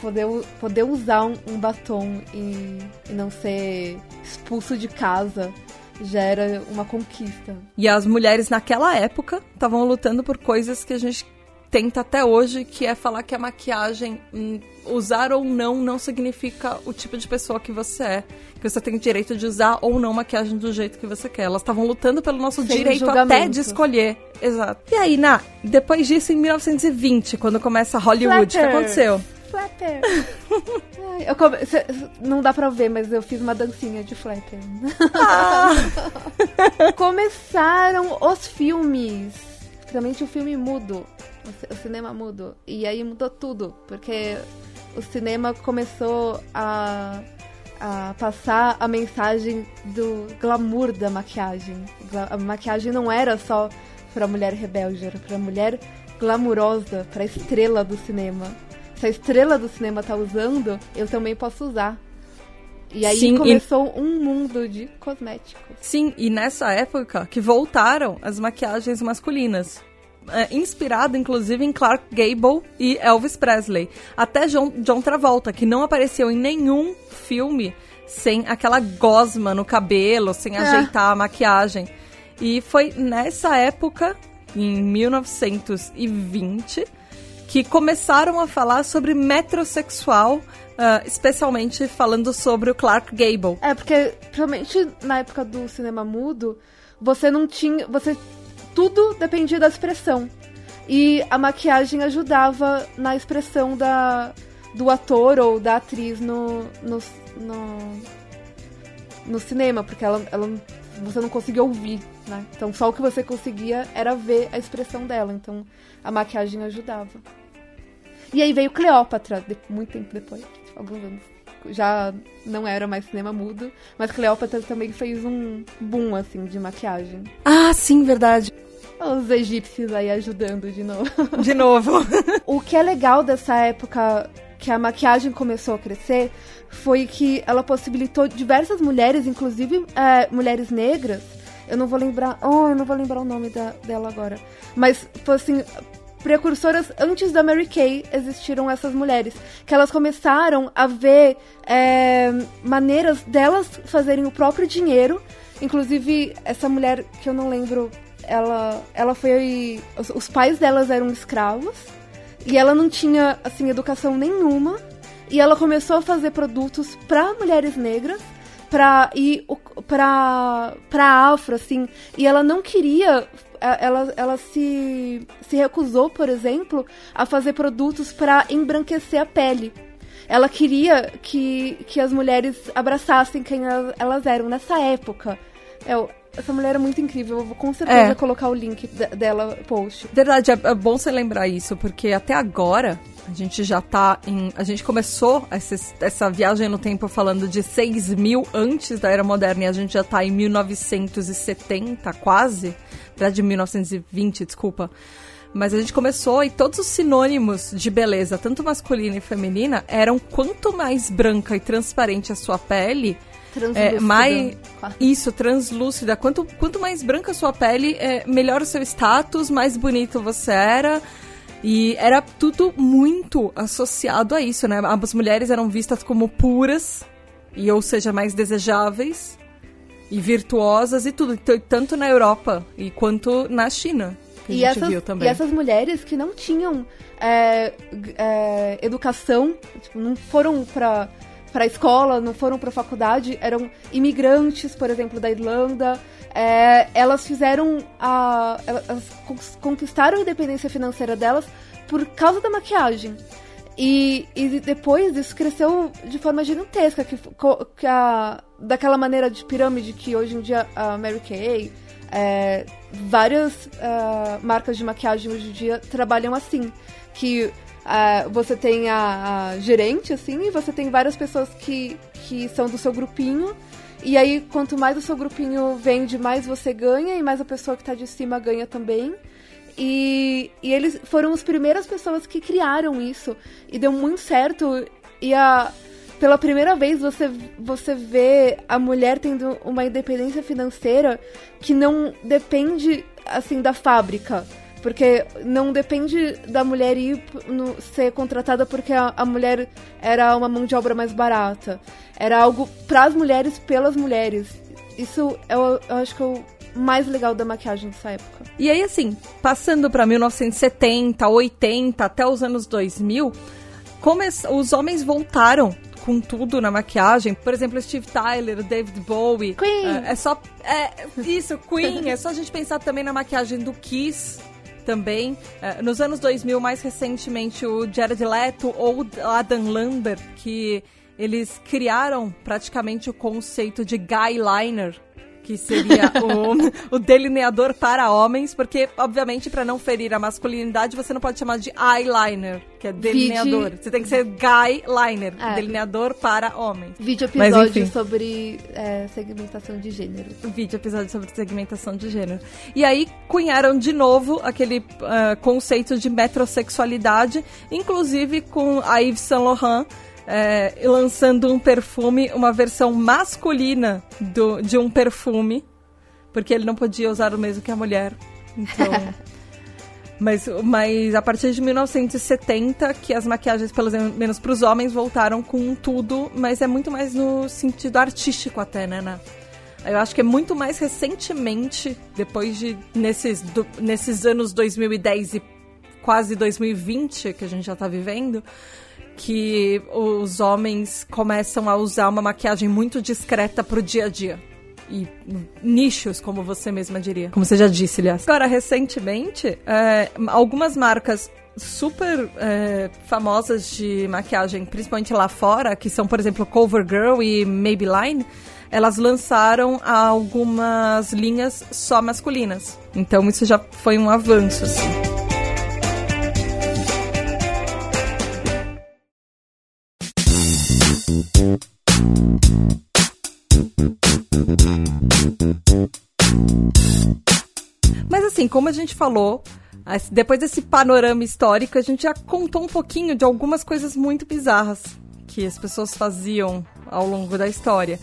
poder, poder usar um, um batom e, e não ser expulso de casa já era uma conquista. E as mulheres naquela época estavam lutando por coisas que a gente tenta até hoje, que é falar que a maquiagem, hum, usar ou não, não significa o tipo de pessoa que você é. Que você tem o direito de usar ou não maquiagem do jeito que você quer. Elas estavam lutando pelo nosso Sem direito até julgamento. de escolher. Exato. E aí, na, depois disso, em 1920, quando começa Hollywood, o que aconteceu? Flapper! Ai, come- cê- Não dá pra ver, mas eu fiz uma dancinha de flapper. Ah! Começaram os filmes. Principalmente o filme mudo. O O cinema mudo. E aí mudou tudo. Porque o cinema começou a, a passar a mensagem do glamour da maquiagem. A maquiagem não era só para mulher rebelde, era para mulher glamurosa, para estrela do cinema. Se a estrela do cinema tá usando, eu também posso usar. E aí Sim, começou e... um mundo de cosméticos. Sim, e nessa época que voltaram as maquiagens masculinas. É, inspirado, inclusive, em Clark Gable e Elvis Presley. Até John, John Travolta, que não apareceu em nenhum filme sem aquela gosma no cabelo, sem é. ajeitar a maquiagem. E foi nessa época, em 1920, que começaram a falar sobre metrosexual Uh, especialmente falando sobre o Clark Gable. É, porque, principalmente na época do cinema mudo, você não tinha. Você. Tudo dependia da expressão. E a maquiagem ajudava na expressão da, do ator ou da atriz no, no, no, no cinema, porque ela, ela, você não conseguia ouvir, né? Então só o que você conseguia era ver a expressão dela. Então a maquiagem ajudava. E aí veio Cleópatra, muito tempo depois alguns anos. Já não era mais cinema mudo, mas Cleópatra também fez um boom, assim, de maquiagem. Ah, sim, verdade. Os egípcios aí ajudando de novo. De novo. o que é legal dessa época que a maquiagem começou a crescer foi que ela possibilitou diversas mulheres, inclusive é, mulheres negras. Eu não vou lembrar. Oh, eu não vou lembrar o nome da, dela agora. Mas foi assim, precursoras antes da Mary Kay existiram essas mulheres. Que elas começaram a ver é, maneiras delas fazerem o próprio dinheiro. Inclusive, essa mulher que eu não lembro, ela, ela foi. Os, os pais delas eram escravos. E ela não tinha, assim, educação nenhuma. E ela começou a fazer produtos para mulheres negras pra ir pra, pra afro, assim. E ela não queria ela, ela se, se recusou, por exemplo, a fazer produtos para embranquecer a pele. Ela queria que, que as mulheres abraçassem quem elas, elas eram nessa época. Eu, essa mulher é muito incrível. Eu vou com certeza é. colocar o link dela post. Verdade, é, é, bom você lembrar isso, porque até agora a gente já tá em. A gente começou essa, essa viagem no tempo falando de 6 mil antes da Era Moderna e a gente já tá em 1970, quase de 1920, desculpa. Mas a gente começou e todos os sinônimos de beleza, tanto masculina e feminina, eram quanto mais branca e transparente a sua pele, é, mais isso translúcida. Quanto, quanto mais branca a sua pele, é, melhor o seu status, mais bonito você era. E era tudo muito associado a isso, né? As mulheres eram vistas como puras e ou seja mais desejáveis e virtuosas e tudo, tanto na Europa e quanto na China. Que e, a gente essas, viu também. e essas mulheres que não tinham é, é, educação, tipo, não foram para para escola, não foram para faculdade, eram imigrantes, por exemplo, da Irlanda. É, elas fizeram a, elas conquistaram a independência financeira delas por causa da maquiagem. E, e depois isso cresceu de forma gigantesca, que, que a, daquela maneira de pirâmide que hoje em dia a Mary Kay, é, várias uh, marcas de maquiagem hoje em dia trabalham assim, que uh, você tem a, a, gerente, assim, e você tem várias pessoas que, que são do seu grupinho, e aí quanto mais o seu grupinho vende, mais você ganha, e mais a pessoa que está de cima ganha também. E, e eles foram as primeiras pessoas que criaram isso. E deu muito certo. E a, pela primeira vez você, você vê a mulher tendo uma independência financeira que não depende assim da fábrica. Porque não depende da mulher ir no, ser contratada porque a, a, mulher era uma mão de obra mais barata. Era algo para as mulheres, pelas mulheres. Isso eu, eu acho que eu mais legal da maquiagem dessa época. E aí, assim, passando para 1970, 80, até os anos 2000, como os homens voltaram com tudo na maquiagem. Por exemplo, Steve Tyler, David Bowie. Queen! É, é só. É, isso, Queen. é só a gente pensar também na maquiagem do Kiss também. É, nos anos 2000, mais recentemente, o Jared Leto ou Adam Lambert, que eles criaram praticamente o conceito de guy liner, que seria o, o delineador para homens, porque, obviamente, para não ferir a masculinidade, você não pode chamar de eyeliner, que é delineador. Vide... Você tem que ser guy liner, é. delineador para homens. Vídeo episódio sobre é, segmentação de gênero. Vídeo episódio sobre segmentação de gênero. E aí cunharam de novo aquele uh, conceito de metrosexualidade, inclusive com a Yves Saint Laurent é, lançando um perfume, uma versão masculina do, de um perfume, porque ele não podia usar o mesmo que a mulher. Então. mas, mas a partir de 1970 que as maquiagens, pelo menos para os homens, voltaram com tudo, mas é muito mais no sentido artístico até, né, Ana? Eu acho que é muito mais recentemente, depois de nesses, do, nesses anos 2010 e quase 2020 que a gente já está vivendo, que os homens começam a usar uma maquiagem muito discreta pro dia a dia. E nichos, como você mesma diria. Como você já disse, aliás. Agora, recentemente, é, algumas marcas super é, famosas de maquiagem, principalmente lá fora, que são, por exemplo, CoverGirl e Maybelline, elas lançaram algumas linhas só masculinas. Então isso já foi um avanço, assim. Mas assim, como a gente falou, depois desse panorama histórico, a gente já contou um pouquinho de algumas coisas muito bizarras que as pessoas faziam ao longo da história.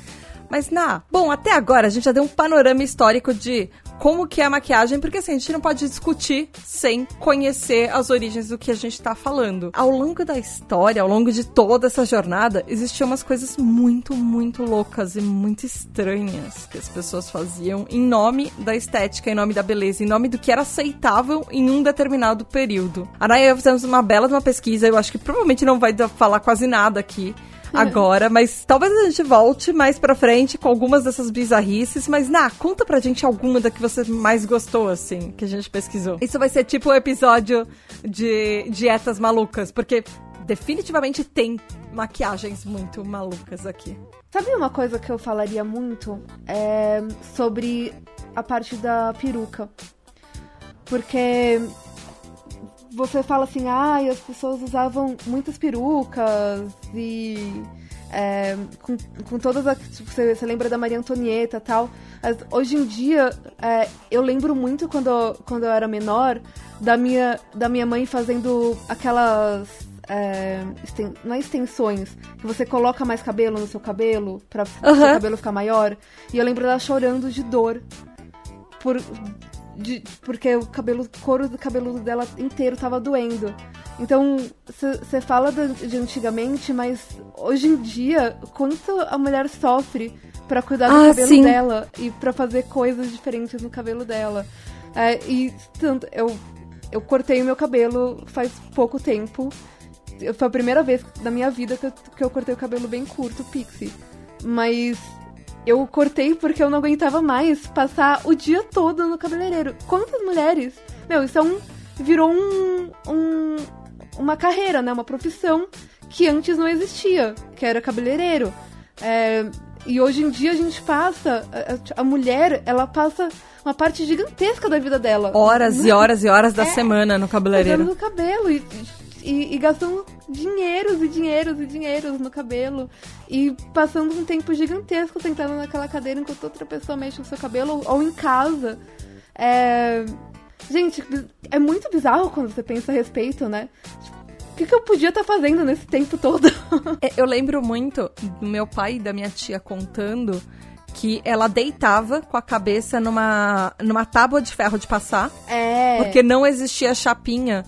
Mas, na, bom, até agora a gente já deu um panorama histórico de como que é a maquiagem, porque assim, a gente não pode discutir sem conhecer as origens do que a gente está falando. Ao longo da história, ao longo de toda essa jornada, existiam umas coisas muito, muito loucas e muito estranhas que as pessoas faziam em nome da estética, em nome da beleza, em nome do que era aceitável em um determinado período. A Naya fizemos uma bela uma pesquisa, eu acho que provavelmente não vai falar quase nada aqui, agora, mas talvez a gente volte mais pra frente com algumas dessas bizarrices, mas, na conta pra gente alguma da que você mais gostou, assim, que a gente pesquisou. Isso vai ser tipo o um episódio de dietas malucas, porque definitivamente tem maquiagens muito malucas aqui. Sabe uma coisa que eu falaria muito? É sobre a parte da peruca. Porque você fala assim, ah, as pessoas usavam muitas perucas e é, com, com todas as. Tipo, você, você, lembra da Maria Antonieta tal. Mas hoje em dia, é, eu lembro muito quando, quando eu era menor da minha, da minha mãe fazendo aquelas. É, não é extensões, que você coloca mais cabelo no seu cabelo pra uhum. seu cabelo ficar maior. E eu lembro dela chorando de dor por de, porque o cabelo, couro do cabelo dela inteiro tava doendo. Então, você fala de, de, antigamente, mas hoje em dia, quanto a mulher sofre para cuidar do ah, cabelo sim. dela e para fazer coisas diferentes no cabelo dela. É, e tanto, eu, eu cortei o meu cabelo faz pouco tempo. Foi a primeira vez na minha vida que eu, que eu cortei o cabelo bem curto, pixie. Mas eu cortei porque eu não aguentava mais passar o dia todo no cabeleireiro. Quantas mulheres? Meu, isso é um. virou um, um uma carreira, né? Uma profissão que antes não existia, que era cabeleireiro. É, e hoje em dia a gente passa. A, a, mulher, ela passa uma parte gigantesca da vida dela. Horas e horas e horas da é, semana no cabeleireiro. no cabelo. E, e, e gastando dinheiros e dinheiros e dinheiros no cabelo. E passando um tempo gigantesco sentado naquela cadeira enquanto outra pessoa mexe no seu cabelo ou, ou em casa. É... Gente, é muito bizarro quando você pensa a respeito, né? O que, que eu podia estar tá fazendo nesse tempo todo? É, eu lembro muito do meu pai e da minha tia contando que ela deitava com a cabeça numa, numa tábua de ferro de passar. É. Porque não existia chapinha.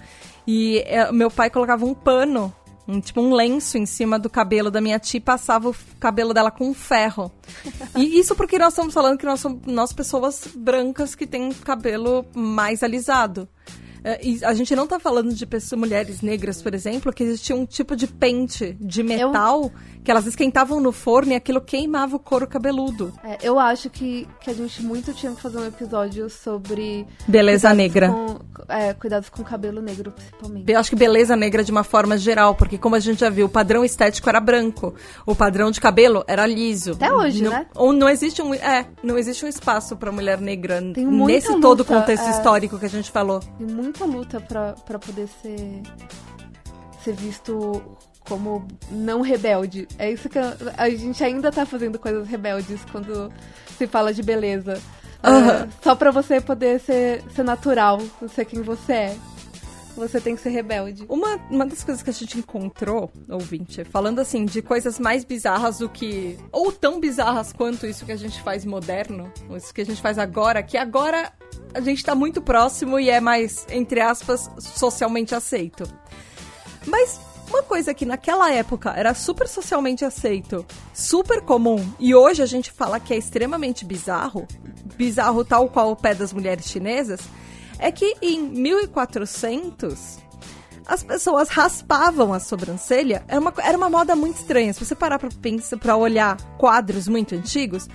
E é, meu pai colocava um pano, um, tipo um lenço em cima do cabelo da minha tia e passava o cabelo dela com ferro. e isso porque nós estamos falando que nós somos nós pessoas brancas que têm cabelo mais alisado. É, a gente não tá falando de pessoas, mulheres negras, por exemplo, que existia um tipo de pente de metal eu... que elas esquentavam no forno e aquilo queimava o couro cabeludo. É, eu acho que, que a gente muito tinha que fazer um episódio sobre. Beleza negra. Com, é, cuidados com o cabelo negro, principalmente. Eu acho que beleza negra de uma forma geral, porque como a gente já viu, o padrão estético era branco, o padrão de cabelo era liso. Até hoje, não, né? Ou não existe um, é, não existe um espaço para mulher negra nesse luta, todo contexto é. histórico que a gente falou. Tem muita luta pra, pra poder ser, ser visto como não rebelde. É isso que a, a gente ainda tá fazendo coisas rebeldes quando se fala de beleza. Aham. só pra você poder ser, ser natural, ser quem você é. Você tem que ser rebelde. Uma, uma das coisas que a gente encontrou, ouvinte, falando assim de coisas mais bizarras do que. ou tão bizarras quanto isso que a gente faz moderno, isso que a gente faz agora, que agora a gente tá muito próximo e é mais, entre aspas, socialmente aceito. Mas uma coisa que naquela época era super socialmente aceito, super comum, e hoje a gente fala que é extremamente bizarro, bizarro tal qual o pé das mulheres chinesas, é que em 1400 as pessoas raspavam a sobrancelha. Era uma, era uma moda muito estranha. Se você parar pra pensar, pra olhar quadros muito antigos,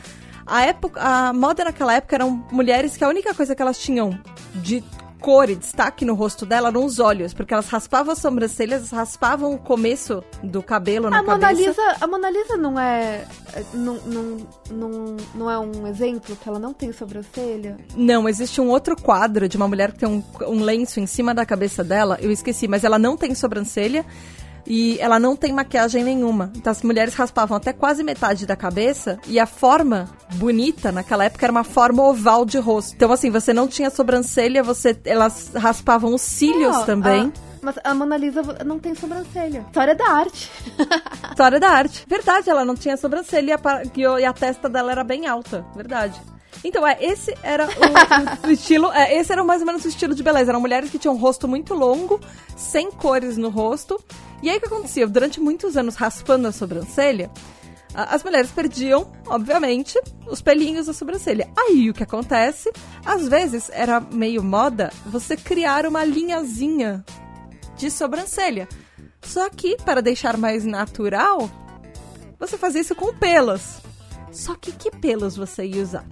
a, época, a moda naquela época eram mulheres que a única coisa que elas tinham de cor e destaque no rosto dela eram os olhos, porque elas raspavam as sobrancelhas, raspavam o começo do cabelo na A Mona, cabeça. Lisa, a Mona Lisa não é. é, Não, não, não, não é um exemplo que ela não tem sobrancelha? Não, existe um outro quadro de uma mulher que tem um, um lenço em cima da cabeça dela, eu esqueci, mas ela não tem sobrancelha e ela não tem maquiagem nenhuma. Então as mulheres raspavam até quase metade da cabeça e a forma bonita naquela época era uma forma oval de rosto. Então assim, você não tinha sobrancelha, você elas raspavam os cílios Ó, também. a- mas a Mona Lisa não tem sobrancelha. História da arte. História da arte. Verdade, ela não tinha sobrancelha e a, e a testa dela era bem alta. Verdade. Então, é, esse era o, o estilo. É, esse era mais ou menos o estilo de beleza. Eram mulheres que tinham um rosto muito longo, sem cores no rosto. E aí o que acontecia? Durante muitos anos raspando a sobrancelha, as mulheres perdiam, obviamente, os pelinhos da sobrancelha. Aí o que acontece? Às vezes era meio moda você criar uma linhazinha de sobrancelha. Só que, para deixar mais natural, você fazia isso com pelos. Só que que pelos você ia usar?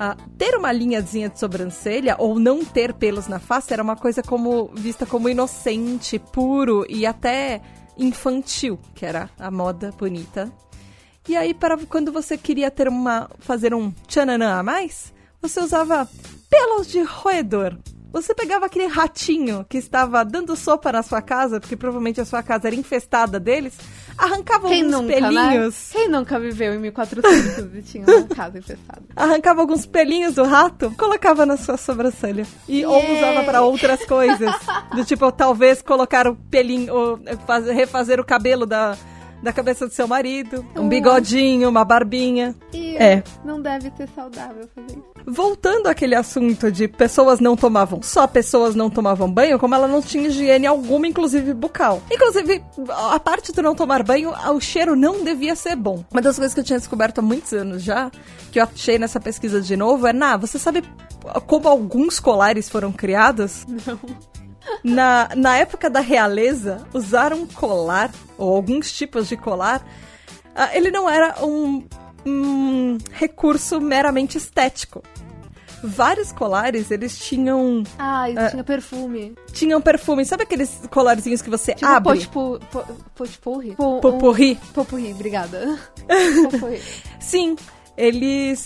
Ah, ter uma linhazinha de sobrancelha ou não ter pelos na face era uma coisa como vista como inocente, puro e até infantil, que era a moda bonita. E aí, para quando você queria ter uma fazer um tchananã a mais, você usava pelos de roedor. Você pegava aquele ratinho que estava dando sopa na sua casa, porque provavelmente a sua casa era infestada deles, arrancava Quem alguns nunca, pelinhos. né? Quem nunca viveu em 1400 e tinha uma casa infestada? arrancava alguns pelinhos do rato, colocava na sua sobrancelha. E ou Yay! usava para outras coisas. Do tipo, talvez colocar o pelinho, ou fazer, refazer o cabelo da, da cabeça do seu marido. Um Uau. bigodinho, uma barbinha. E É. não deve ser saudável fazer isso. Voltando àquele assunto de pessoas não tomavam, só pessoas não tomavam banho, como ela não tinha higiene alguma, inclusive bucal. Inclusive, a parte do não tomar banho, o cheiro não devia ser bom. Uma das coisas que eu tinha descoberto há muitos anos já, que eu achei nessa pesquisa de novo, é, Ná, você sabe como alguns colares foram criados? Não. Na, na época da realeza, usar um colar, ou alguns tipos de colar, ah, ele não era um, um recurso meramente estético. Vários colares, eles tinham, Ah, isso É. tinha perfume. tinham perfume. Sabe aqueles colarzinhos que você Tipo abre? potpu- po- potpurri? Po- Popurri. um- Popurri, obrigada. Sim, eles.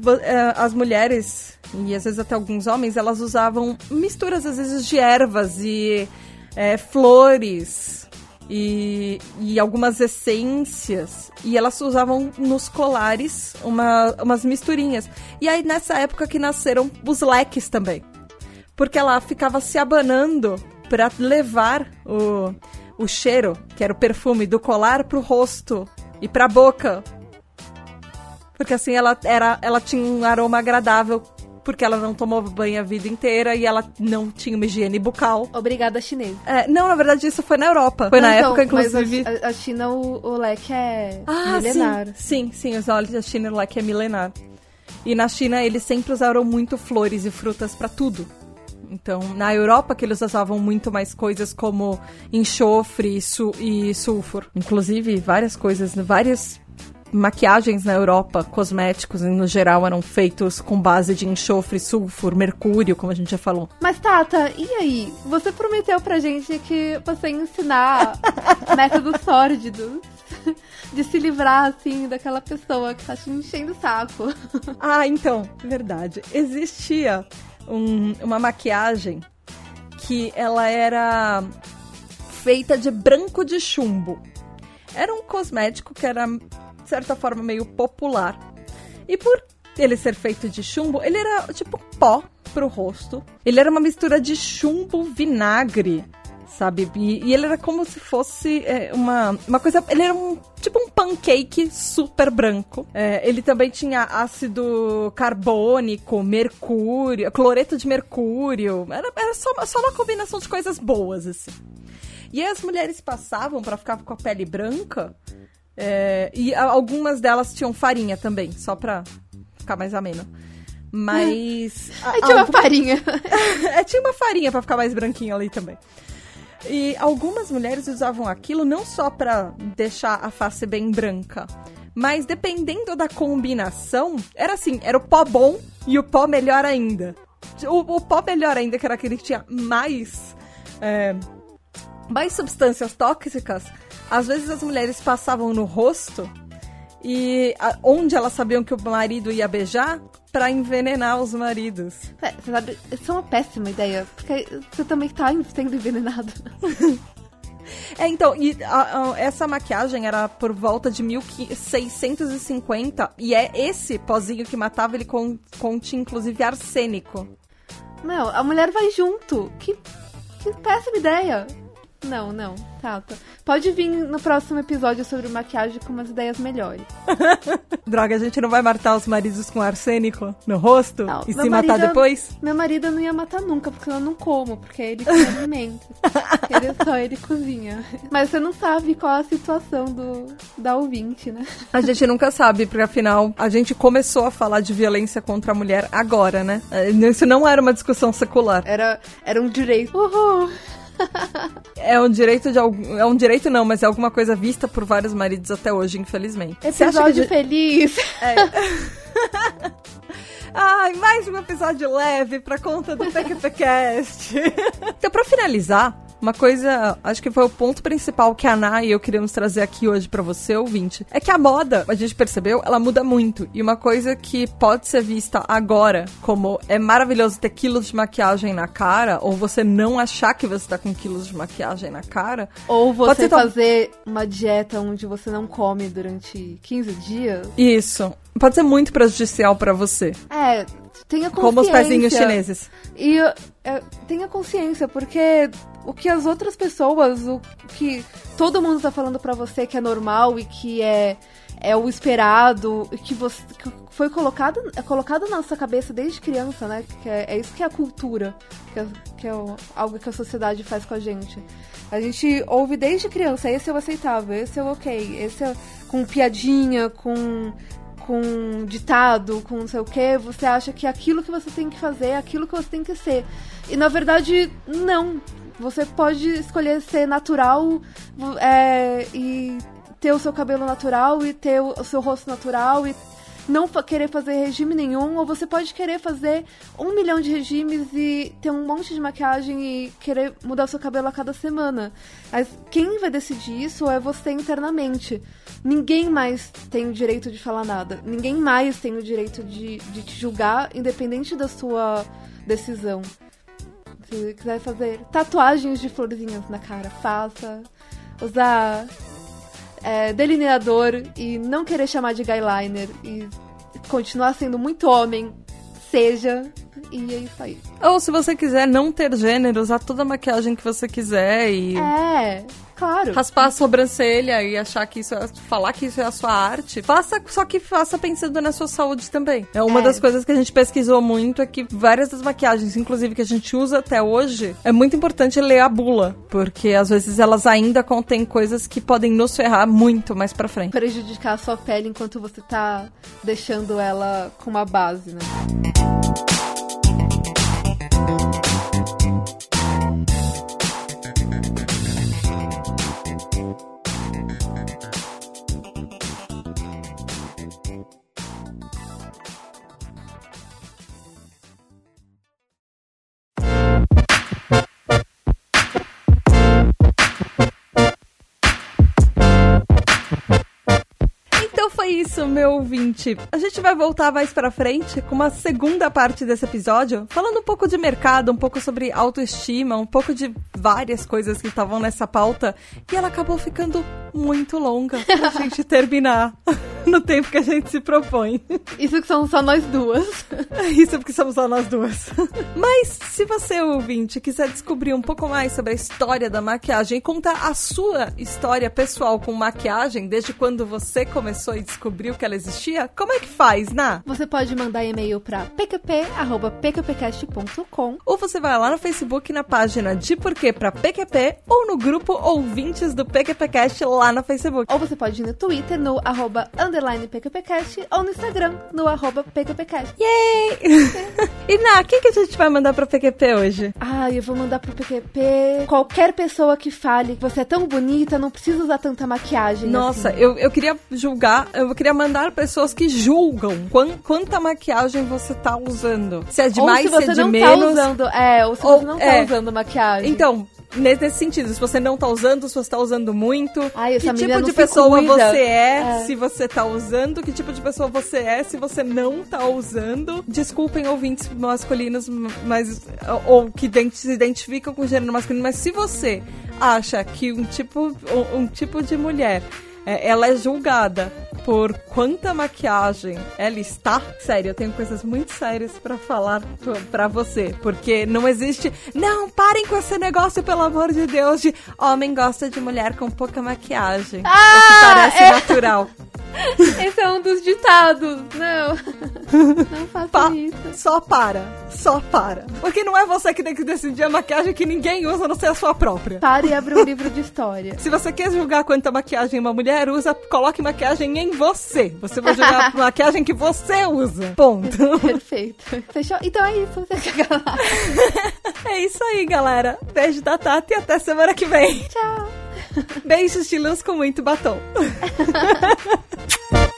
vo- ah, as mulheres, e às vezes até alguns homens, elas usavam misturas, às vezes, de ervas e eh, flores e, e algumas essências. E elas usavam nos colares uma, umas misturinhas. E aí, nessa época que nasceram os leques também. Porque ela ficava se abanando para levar o, o cheiro, que era o perfume do colar, pro rosto e pra boca. Porque assim ela era, ela tinha um aroma agradável, porque ela não tomou banho a vida inteira e ela não tinha uma higiene bucal. Obrigada, chinês. É, não, na verdade isso foi na Europa. Foi Não, na então, época, mas inclusive. a, a China, o, o leque é Ah, milenar. sim, sim, sim, os óleos da China lá que é milenar. E na China eles sempre usaram muito flores e frutas pra tudo. Então, na Europa que eles usavam muito mais coisas como enxofre e, su e sulfur. Inclusive, várias coisas, vários maquiagens na Europa, cosméticos no geral, eram feitos com base de enxofre, sulfur, mercúrio, como a gente já falou. Mas, Tata, e aí? Você prometeu pra gente que você ia ensinar métodos sórdidos de se livrar, assim, daquela pessoa que tá te enchendo o saco. Ah, então, verdade. Existia um, uma maquiagem que ela era feita de branco de chumbo. Era um cosmético que era, certa forma, meio popular. E por ele ser feito de chumbo, ele era tipo pó pro rosto. Ele era uma mistura de chumbo vinagre sabe? E, e, ele era como se fosse é, uma, uma coisa. Ele era um tipo um pancake super branco. É, ele também tinha ácido carbônico, mercúrio, cloreto de mercúrio. Era, era só, só uma combinação de coisas boas, assim. E as mulheres passavam para ficar com a pele branca. É, e algumas delas tinham farinha também, só pra ficar mais ameno. Mas. Aí tinha alguma... uma farinha. é, tinha uma farinha para ficar mais branquinho ali também. E algumas mulheres usavam aquilo não só para deixar a face bem branca, mas dependendo da combinação, era assim, era o pó bom e o pó melhor ainda. O, o pó melhor ainda, que era aquele que tinha mais, é, mais substâncias tóxicas, às vezes as mulheres passavam no rosto e a, onde elas sabiam que o marido ia beijar para envenenar os maridos. É, você sabe, isso é uma péssima ideia, porque você também tá sendo envenenado. É, então, e a, a, essa maquiagem era por volta de 1650 e é esse pozinho que matava, ele con, continha inclusive arsênico. Não, a mulher vai junto. Que, que péssima ideia. Não, não. Tá, tá. Pode vir no próximo episódio sobre maquiagem com umas ideias melhores. Droga, a gente não vai matar os maridos com arsênico no rosto não, e se matar depois? Meu marido não ia matar nunca, porque eu não como, porque ele tem alimento. ele só ele cozinha. Mas você não sabe qual a situação do da ouvinte, né? A gente nunca sabe, porque afinal a gente começou a falar de violência contra a mulher agora, né? Isso não era uma discussão secular. Era, era um direito. Uhul! é um direito de algum. É um direito não, mas é alguma coisa vista por vários maridos até hoje, infelizmente. Episódio feliz. É. Ai, mais um episódio leve pra conta do PQPcast. então, pra finalizar, uma coisa, acho que foi o ponto principal que a Ana e eu queríamos trazer aqui hoje para você, ouvinte, é que a moda, a gente percebeu, ela muda muito. E uma coisa que pode ser vista agora como é maravilhoso ter quilos de maquiagem na cara, ou você não achar que você tá com quilos de maquiagem na cara. Ou você fazer uma dieta onde você não come durante 15 dias. Isso. Pode ser muito prejudicial para você. É, tenha consciência. Como os pezinhos chineses. E é, tenha consciência, porque o que as outras pessoas, o que todo mundo tá falando para você que é normal e que é é o esperado e que você que foi colocado é colocado na nossa cabeça desde criança, né? Que é, é isso que é a cultura, que é, que é o, algo que a sociedade faz com a gente. A gente ouve desde criança, esse é o aceitável, esse é o ok, esse é com piadinha, com com ditado, com não sei o que, você acha que aquilo que você tem que fazer é aquilo que você tem que ser. E na verdade, não. Você pode escolher ser natural é, e ter o seu cabelo natural e ter o seu rosto natural e não querer fazer regime nenhum, ou você pode querer fazer um milhão de regimes e ter um monte de maquiagem e querer mudar o seu cabelo a cada semana. Mas quem vai decidir isso é você internamente. Ninguém mais tem o direito de falar nada. Ninguém mais tem o direito de, de te julgar, independente da sua decisão. Se quiser fazer tatuagens de florzinhas na cara, faça. Usar é, delineador e não querer chamar de guyliner e continuar sendo muito homem, seja. E é isso aí. Ou se você quiser não ter gênero, usar toda a maquiagem que você quiser e. É. Claro. Raspar a sobrancelha e achar que isso é. falar que isso é a sua arte. Faça, só que faça pensando na sua saúde também. É uma é. das coisas que a gente pesquisou muito é que várias das maquiagens, inclusive que a gente usa até hoje, é muito importante ler a bula. Porque às vezes elas ainda contêm coisas que podem nos ferrar muito mais pra frente. Prejudicar a sua pele enquanto você tá deixando ela com uma base, né? Isso, meu ouvinte. A gente vai voltar mais pra frente com uma segunda parte desse episódio, falando um pouco de mercado, um pouco sobre autoestima, um pouco de várias coisas que estavam nessa pauta. E ela acabou ficando muito longa pra gente terminar no tempo que a gente se propõe. Isso que são só nós duas. Isso porque somos só nós duas. Mas se você, ouvinte, quiser descobrir um pouco mais sobre a história da maquiagem e contar a sua história pessoal com maquiagem, desde quando você começou e descobriu que ela existia, como é que faz, Ná? Você pode mandar e-mail pra pqp.pqpcast.com Ou você vai lá no Facebook na página de Porquê pra PQP ou no grupo Ouvintes do PQPcast lá no Facebook. Ou você pode ir no Twitter, no arroba underline PQPcast, ou no Instagram, no arroba PQPcast. Yay! e Ná, o que, que a gente vai mandar pra PQP hoje? Ah, eu vou mandar pro PQP qualquer pessoa que fale que você é tão bonita, não precisa usar tanta maquiagem. Nossa, assim. eu, eu queria julgar, eu queria mandar pessoas que julgam quan- quanta maquiagem você tá usando. Se é Ou demais, se você se é de não menos. tá usando, é, ou se Ou- você não tá é. usando maquiagem. Então, nesse sentido, se você não tá usando, se você tá usando muito, Ai, que tipo de pessoa você é, É. se você tá usando, que tipo de pessoa você é, se você não tá usando. Desculpem ouvintes masculinos, mas ou que se identificam com o gênero masculino, mas se você acha que um tipo um, um tipo de mulher é, ela é julgada por quanta maquiagem ela está. Sério, eu tenho coisas muito sérias pra falar p- pra você, porque não existe. Não, parem com esse negócio, pelo amor de Deus, de homem gosta de mulher com pouca maquiagem. Ah, o que parece é. natural. Esse é um dos ditados. Não. Não faça Pa- isso. só para, só para. Porque não é você que tem que decidir a maquiagem que ninguém usa, não ser a sua própria. Pare e abre um livro de história. Se você quer julgar quanta maquiagem uma mulher usa, coloque maquiagem em você. Você vai julgar a maquiagem que você usa. Ponto. Perfeito. Fechou? Então é isso. Você chega lá. É isso aí, galera. Beijo da Tata e até semana que vem. Tchau. Beijos de luz com muito batom.